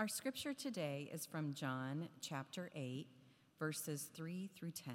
Our scripture today is from John chapter 8, verses 3 through 10.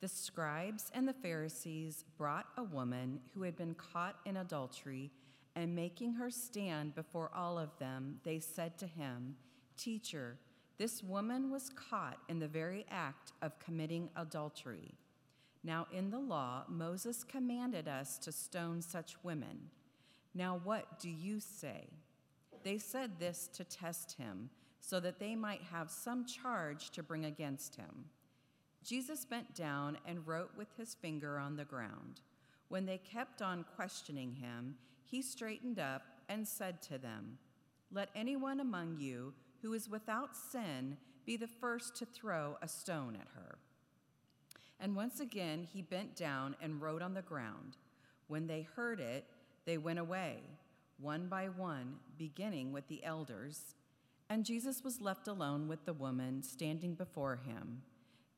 The scribes and the Pharisees brought a woman who had been caught in adultery, and making her stand before all of them, they said to him, Teacher, this woman was caught in the very act of committing adultery. Now, in the law, Moses commanded us to stone such women. Now, what do you say? They said this to test him, so that they might have some charge to bring against him. Jesus bent down and wrote with his finger on the ground. When they kept on questioning him, he straightened up and said to them, Let anyone among you who is without sin be the first to throw a stone at her. And once again he bent down and wrote on the ground. When they heard it, they went away, one by one, beginning with the elders. And Jesus was left alone with the woman standing before him.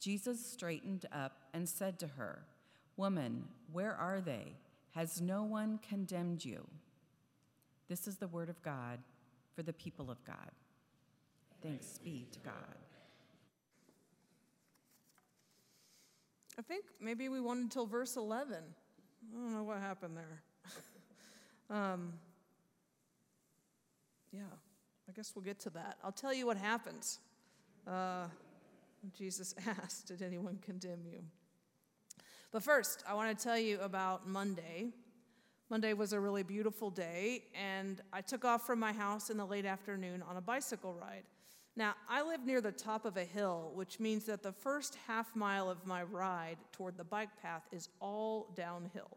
Jesus straightened up and said to her, Woman, where are they? Has no one condemned you? This is the word of God for the people of God. Thanks be to God. I think maybe we went until verse 11. I don't know what happened there. um, yeah, I guess we'll get to that. I'll tell you what happens. Uh, Jesus asked, Did anyone condemn you? But first, I want to tell you about Monday. Monday was a really beautiful day, and I took off from my house in the late afternoon on a bicycle ride. Now, I live near the top of a hill, which means that the first half mile of my ride toward the bike path is all downhill.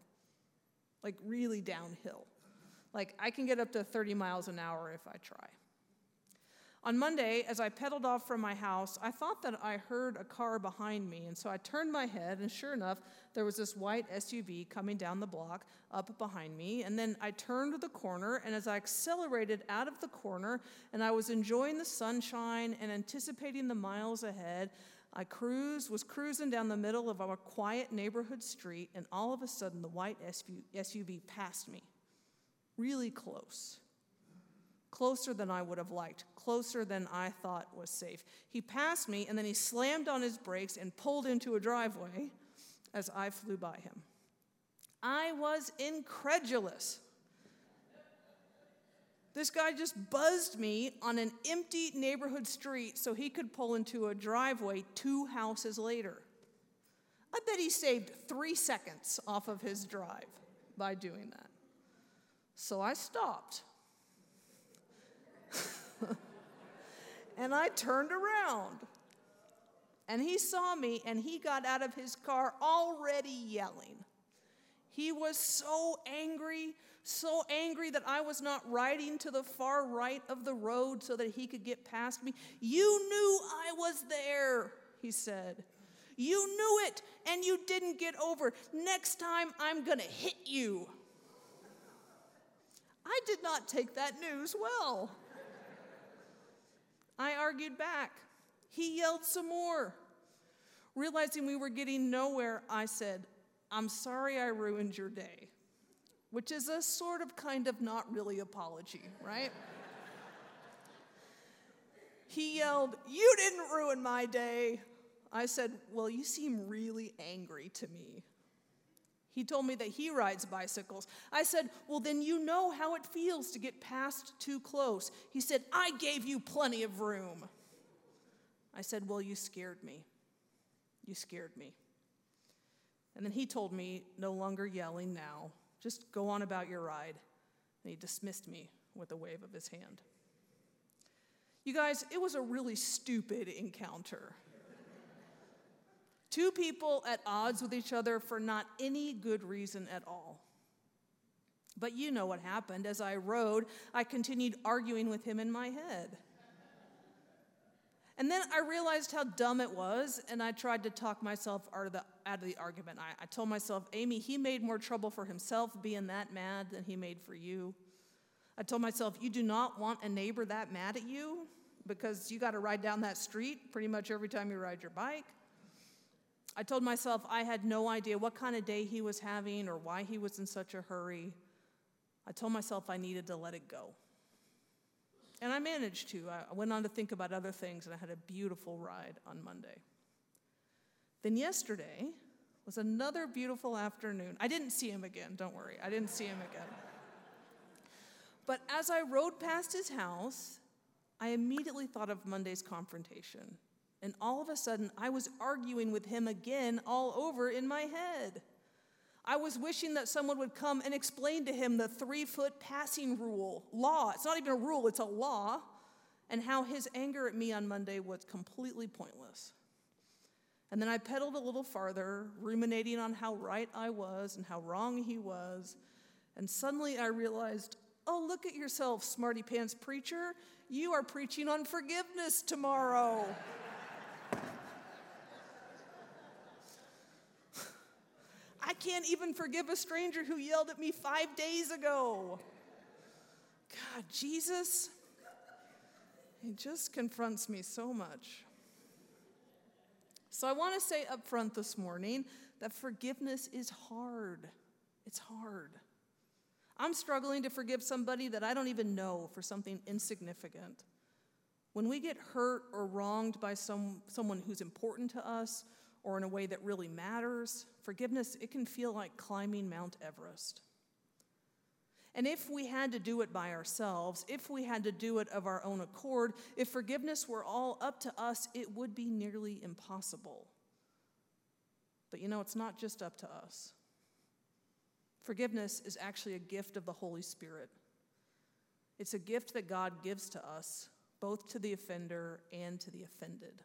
Like, really downhill. Like, I can get up to 30 miles an hour if I try. On Monday, as I pedaled off from my house, I thought that I heard a car behind me, and so I turned my head, and sure enough, there was this white SUV coming down the block up behind me. And then I turned the corner, and as I accelerated out of the corner, and I was enjoying the sunshine and anticipating the miles ahead, I cruised, was cruising down the middle of our quiet neighborhood street, and all of a sudden, the white SUV passed me, really close closer than I would have liked, closer than I thought was safe. He passed me and then he slammed on his brakes and pulled into a driveway as I flew by him. I was incredulous. This guy just buzzed me on an empty neighborhood street so he could pull into a driveway two houses later. I bet he saved three seconds off of his drive by doing that. So I stopped and I turned around. And he saw me and he got out of his car already yelling. He was so angry, so angry that I was not riding to the far right of the road so that he could get past me. You knew I was there, he said. You knew it and you didn't get over. Next time I'm to hit you. I did not take that news well. I argued back. He yelled some more. Realizing we were getting nowhere, I said, I'm sorry I ruined your day, which is a sort of kind of not really apology, right? he yelled, You didn't ruin my day. I said, Well, you seem really angry to me. He told me that he rides bicycles. I said, Well, then you know how it feels to get passed too close. He said, I gave you plenty of room. I said, Well, you scared me. You scared me. And then he told me, No longer yelling now, just go on about your ride. And he dismissed me with a wave of his hand. You guys, it was a really stupid encounter. Two people at odds with each other for not any good reason at all. But you know what happened. As I rode, I continued arguing with him in my head. And then I realized how dumb it was, and I tried to talk myself out of the, out of the argument. I, I told myself, Amy, he made more trouble for himself being that mad than he made for you. I told myself, you do not want a neighbor that mad at you because you got to ride down that street pretty much every time you ride your bike. I told myself I had no idea what kind of day he was having or why he was in such a hurry. I told myself I needed to let it go. and I managed to. I went on to think about other things, and I had a beautiful ride on Monday. Then yesterday was another beautiful afternoon. I didn't see him again, don't worry. I didn't see him again. But as I rode past his house, I immediately thought of Monday's confrontation. And all of a sudden, I was arguing with him again all over in my head. I was wishing that someone would come and explain to him the three foot passing rule, law. It's not even a rule, it's a law, and how his anger at me on Monday was completely pointless. And then I pedaled a little farther, ruminating on how right I was and how wrong he was. And suddenly I realized, oh, look at yourself, smarty pants preacher. You are preaching on forgiveness tomorrow. I can't even forgive a stranger who yelled at me five days ago. God, Jesus, He just confronts me so much. So I want to say up front this morning that forgiveness is hard. It's hard. I'm struggling to forgive somebody that I don't even know for something insignificant. When we get hurt or wronged by some, someone who's important to us or in a way that really matters, forgiveness, it can feel like climbing Mount Everest. And if we had to do it by ourselves, if we had to do it of our own accord, if forgiveness were all up to us, it would be nearly impossible. But you know, it's not just up to us. Forgiveness is actually a gift of the Holy Spirit. It's a gift that God gives to us, both to the offender and to the offended.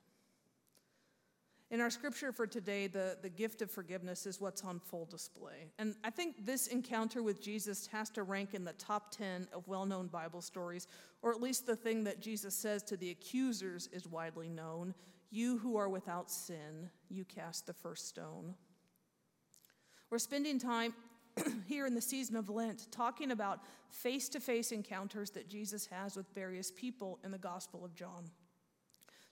In our scripture for today, the, the gift of forgiveness is what's on full display. And I think this encounter with Jesus has to rank in the top 10 of well known Bible stories, or at least the thing that Jesus says to the accusers is widely known You who are without sin, you cast the first stone. We're spending time here in the season of Lent talking about face to face encounters that Jesus has with various people in the Gospel of John.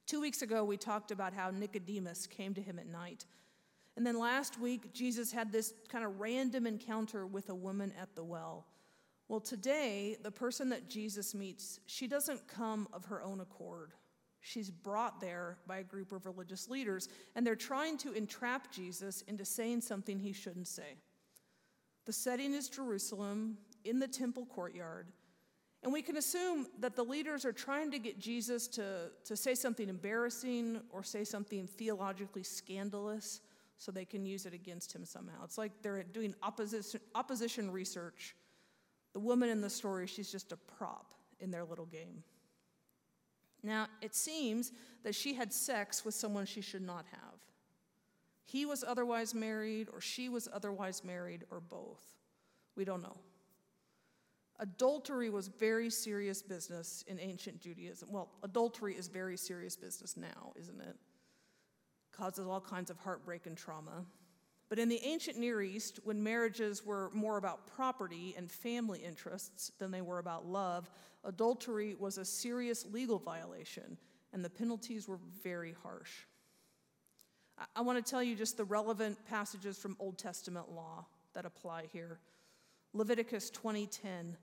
Two weeks ago, we talked about how Nicodemus came to him at night. And then last week, Jesus had this kind of random encounter with a woman at the well. Well, today, the person that Jesus meets, she doesn't come of her own accord. She's brought there by a group of religious leaders, and they're trying to entrap Jesus into saying something he shouldn't say. The setting is Jerusalem in the temple courtyard. And we can assume that the leaders are trying to get Jesus to, to say something embarrassing or say something theologically scandalous so they can use it against him somehow. It's like they're doing opposition, opposition research. The woman in the story, she's just a prop in their little game. Now, it seems that she had sex with someone she should not have. He was otherwise married, or she was otherwise married, or both. We don't know. Adultery was very serious business in ancient Judaism. Well, adultery is very serious business now, isn't it? Causes all kinds of heartbreak and trauma. But in the ancient Near East, when marriages were more about property and family interests than they were about love, adultery was a serious legal violation, and the penalties were very harsh. I, want to tell you just the relevant passages from Old Testament law that apply here. Leviticus 20:10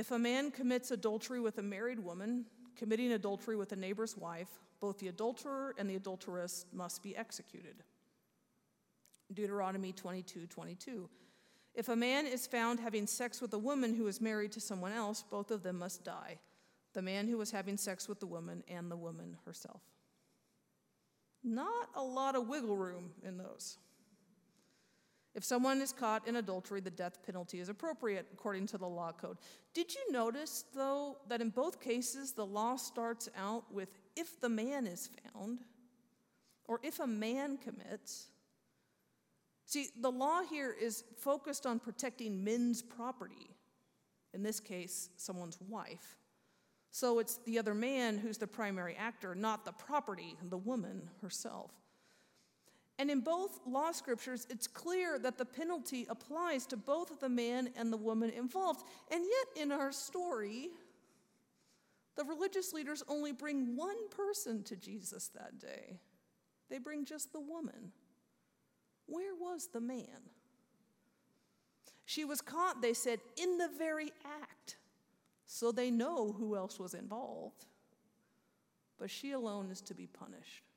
If a man commits adultery with a married woman, committing adultery with a neighbor's wife, both the adulterer and the adulteress must be executed. Deuteronomy 22:22 If a man is found having sex with a woman who is married to someone else, both of them must die. The man who was having sex with the woman and the woman herself. Not a lot of wiggle room in those. If someone is caught in adultery, the death penalty is appropriate according to the law code. Did you notice, though, that in both cases the law starts out with if the man is found or if a man commits? See, the law here is focused on protecting men's property, in this case, someone's wife. So it's the other man who's the primary actor, not the property, the woman herself. And in both law scriptures, it's clear that the penalty applies to both the man and the woman involved. And yet, in our story, the religious leaders only bring one person to Jesus that day. They bring just the woman. Where was the man? She was caught, they said, in the very act. so they know who else was involved. But she alone is to be punished.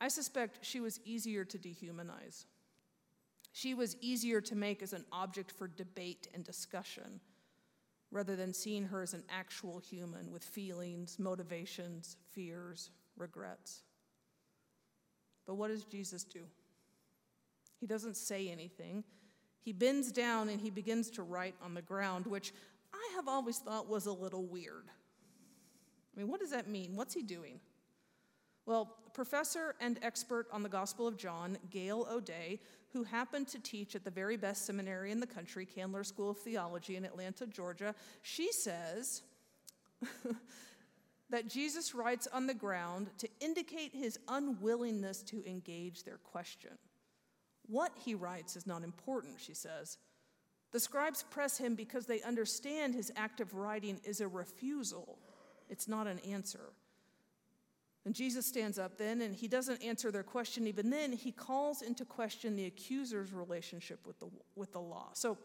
I suspect she was easier to dehumanize. She was easier to make as an object for debate and discussion rather than seeing her as an actual human with feelings, motivations, fears, regrets. But what does Jesus do? He doesn't say anything. He bends down and he begins to write on the ground, which I have always thought was a little weird. I mean, what does that mean? What's he doing? Well, professor and expert on the Gospel of John, Gail O'Day, who happened to teach at the very best seminary in the country, Candler School of Theology in Atlanta, Georgia, she says that Jesus writes on the ground to indicate his unwillingness to engage their question. What he writes is not important, she says. The scribes press him because they understand his act of writing is a refusal, it's not an answer. And Jesus stands up then, and he doesn't answer their question even then. He calls into question the accuser's relationship with the, with the law. So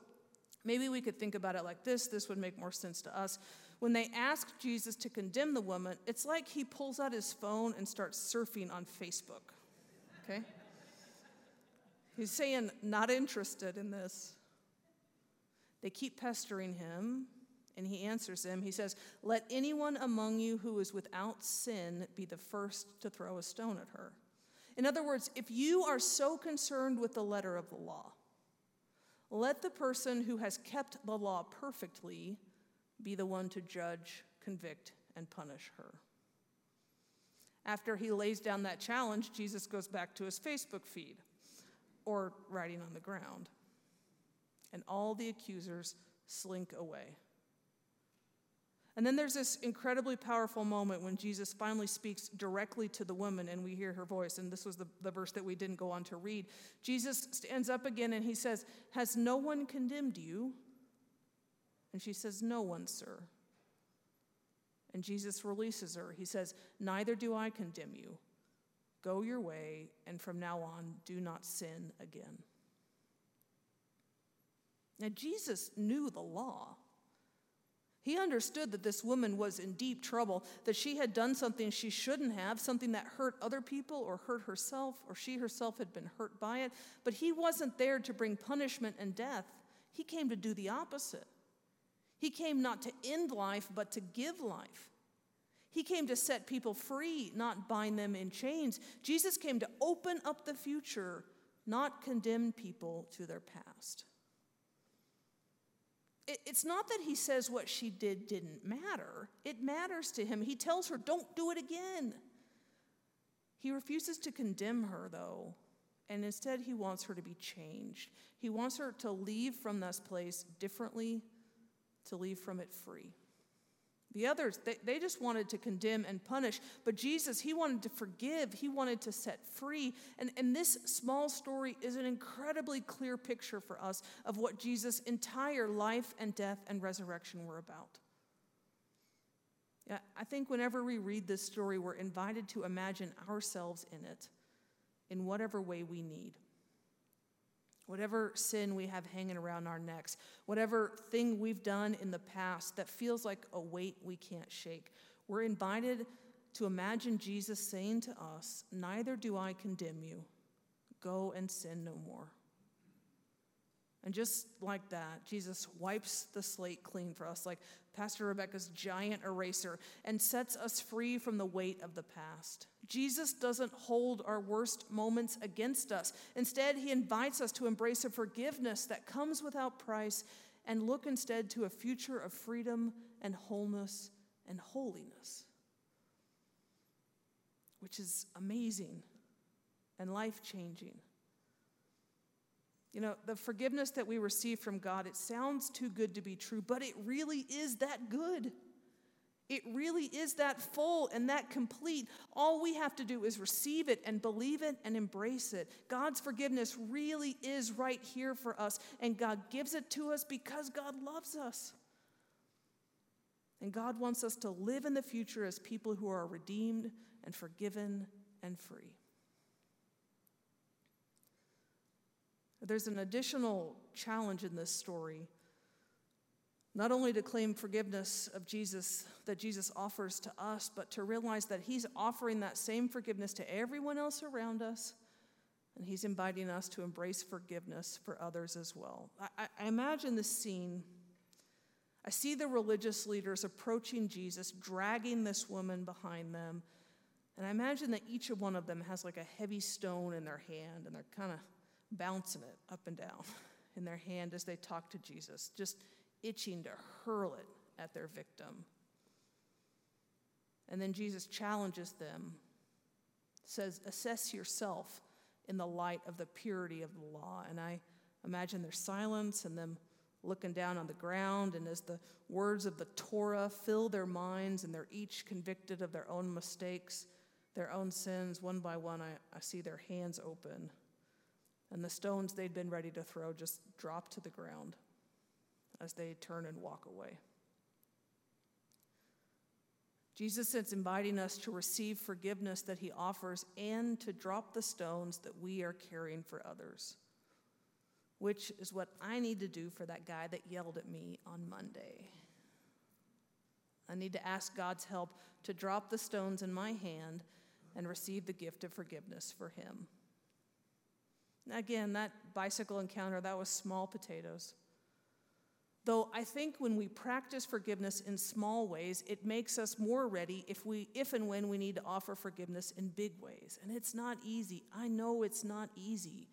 maybe we could think about it like this. This would make more sense to us. When they ask Jesus to condemn the woman, it's like he pulls out his phone and starts surfing on Facebook. Okay? He's saying, not interested in this. They keep pestering him. And he answers them. He says, Let anyone among you who is without sin be the first to throw a stone at her. In other words, if you are so concerned with the letter of the law, let the person who has kept the law perfectly be the one to judge, convict, and punish her. After he lays down that challenge, Jesus goes back to his Facebook feed or writing on the ground. And all the accusers slink away. And then there's this incredibly powerful moment when Jesus finally speaks directly to the woman and we hear her voice. And this was the, the verse that we didn't go on to read. Jesus stands up again and he says, Has no one condemned you? And she says, No one, sir. And Jesus releases her. He says, Neither do I condemn you. Go your way, and from now on, do not sin again. Now, Jesus knew the law. He understood that this woman was in deep trouble, that she had done something she shouldn't have, something that hurt other people or hurt herself, or she herself had been hurt by it. But he wasn't there to bring punishment and death. He came to do the opposite. He came not to end life, but to give life. He came to set people free, not bind them in chains. Jesus came to open up the future, not condemn people to their past. It's not that he says what she did didn't matter, it matters to him. He tells her, don't do it again. He refuses to condemn her, though, and instead he wants her to be changed. He wants her to leave from this place differently, to leave from it free. The others, they, they just wanted to condemn and punish, but Jesus, he wanted to forgive, he wanted to set free. And, and this small story is an incredibly clear picture for us of what Jesus' entire life and death and resurrection were about. Yeah, I think whenever we read this story, we're invited to imagine ourselves in it in whatever way we need whatever sin we have hanging around our necks, whatever thing we've done in the past that feels like a weight we can't shake, we're invited to imagine Jesus saying to us, Neither do I condemn you. Go and sin no more. And just like that, Jesus wipes the slate clean for us, like Pastor Rebecca's giant eraser, and sets us free from the weight of the past. Jesus doesn't hold our worst moments against us. Instead, he invites us to embrace a forgiveness that comes without price and look instead to a future of freedom and wholeness and holiness, which is amazing and life changing. You know, the forgiveness that we receive from God, it sounds too good to be true, but it really is that good. It really is that full and that complete. All we have to do is receive it and believe it and embrace it. God's forgiveness really is right here for us, and God gives it to us because God loves us. And God wants us to live in the future as people who are redeemed and forgiven and free. There's an additional challenge in this story. Not only to claim forgiveness of Jesus that Jesus offers to us, but to realize that He's offering that same forgiveness to everyone else around us, and He's inviting us to embrace forgiveness for others as well. I, I imagine this scene. I see the religious leaders approaching Jesus, dragging this woman behind them. And I imagine that each one of them has like a heavy stone in their hand, and they're kind of bouncing it up and down in their hand as they talk to Jesus, just itching to hurl it at their victim. And then Jesus challenges them, says, Assess yourself in the light of the purity of the law. And I imagine their silence and them looking down on the ground. And as the words of the Torah fill their minds and they're each convicted of their own mistakes, their own sins, one by one, I, I see their hands open. And the stones they'd been ready to throw just drop to the ground as they turn and walk away. Jesus is inviting us to receive forgiveness that he offers and to drop the stones that we are carrying for others, which is what I need to do for that guy that yelled at me on Monday. I need to ask God's help to drop the stones in my hand and receive the gift of forgiveness for him. Again, that bicycle encounter, that was small potatoes. Though I think when we practice forgiveness in small ways, it makes us more ready if, we, if and when we need to offer forgiveness in big ways. And it's not easy. I know it's not easy.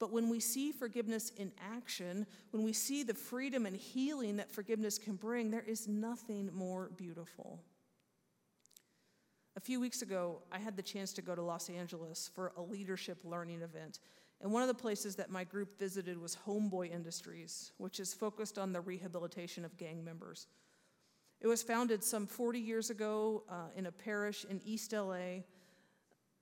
But when we see forgiveness in action, when we see the freedom and healing that forgiveness can bring, there is nothing more beautiful. A few weeks ago, I had the chance to go to Los Angeles for a leadership learning event. And one of the places that my group visited was Homeboy Industries, which is focused on the rehabilitation of gang members. It was founded some 40 years ago uh, in a parish in East LA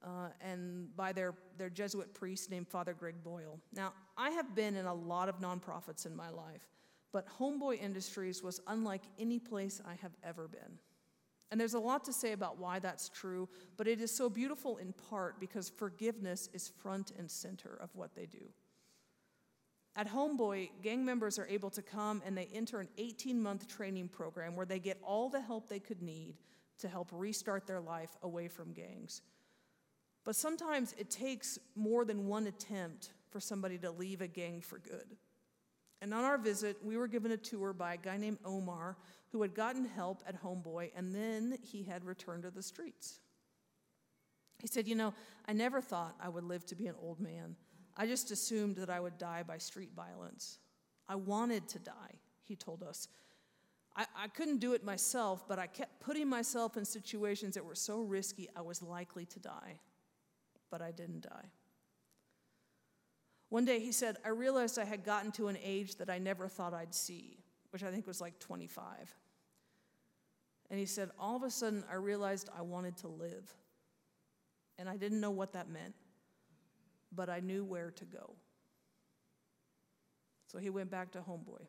uh, and by their, their Jesuit priest named Father Greg Boyle. Now, I have been in a lot of nonprofits in my life, but Homeboy Industries was unlike any place I have ever been. And there's a lot to say about why that's true, but it is so beautiful in part because forgiveness is front and center of what they do. At Homeboy, gang members are able to come and they enter an 18 month training program where they get all the help they could need to help restart their life away from gangs. But sometimes it takes more than one attempt for somebody to leave a gang for good. And on our visit, we were given a tour by a guy named Omar who had gotten help at Homeboy and then he had returned to the streets. He said, You know, I never thought I would live to be an old man. I just assumed that I would die by street violence. I wanted to die, he told us. I, I couldn't do it myself, but I kept putting myself in situations that were so risky I was likely to die. But I didn't die. One day he said, I realized I had gotten to an age that I never thought I'd see, which I think was like 25. And he said, All of a sudden, I realized I wanted to live. And I didn't know what that meant, but I knew where to go. So he went back to Homeboy.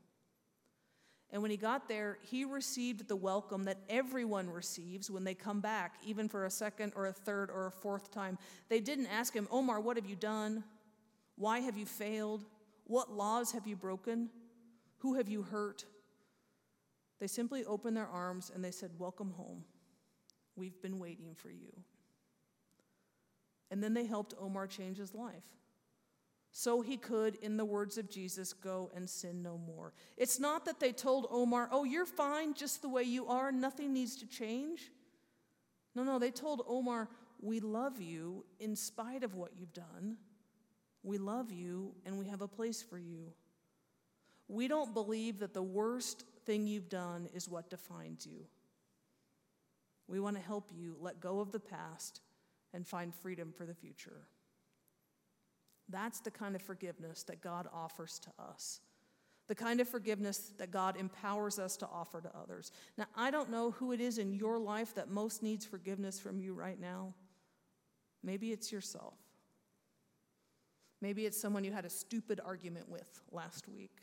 And when he got there, he received the welcome that everyone receives when they come back, even for a second or a third or a fourth time. They didn't ask him, Omar, what have you done? Why have you failed? What laws have you broken? Who have you hurt? They simply opened their arms and they said, Welcome home. We've been waiting for you. And then they helped Omar change his life. So he could, in the words of Jesus, go and sin no more. It's not that they told Omar, Oh, you're fine just the way you are, nothing needs to change. No, no, they told Omar, We love you in spite of what you've done. We love you and we have a place for you. We don't believe that the worst thing you've done is what defines you. We want to help you let go of the past and find freedom for the future. That's the kind of forgiveness that God offers to us. The kind of forgiveness that God empowers us to offer to others. Now, I don't know who it is in your life that most needs forgiveness from you right now. Maybe it's yourself. Maybe it's someone you had a stupid argument with last week.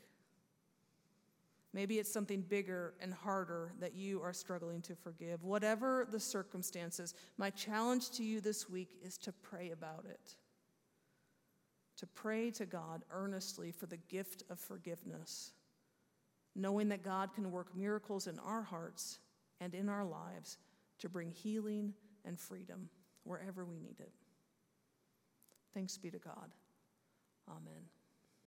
Maybe it's something bigger and harder that you are struggling to forgive. Whatever the circumstances, my challenge to you this week is to pray about it. To pray to God earnestly for the gift of forgiveness. knowing that God can work miracles in our hearts and in our lives to bring healing and freedom wherever we need it. Thanks be to God. Amen.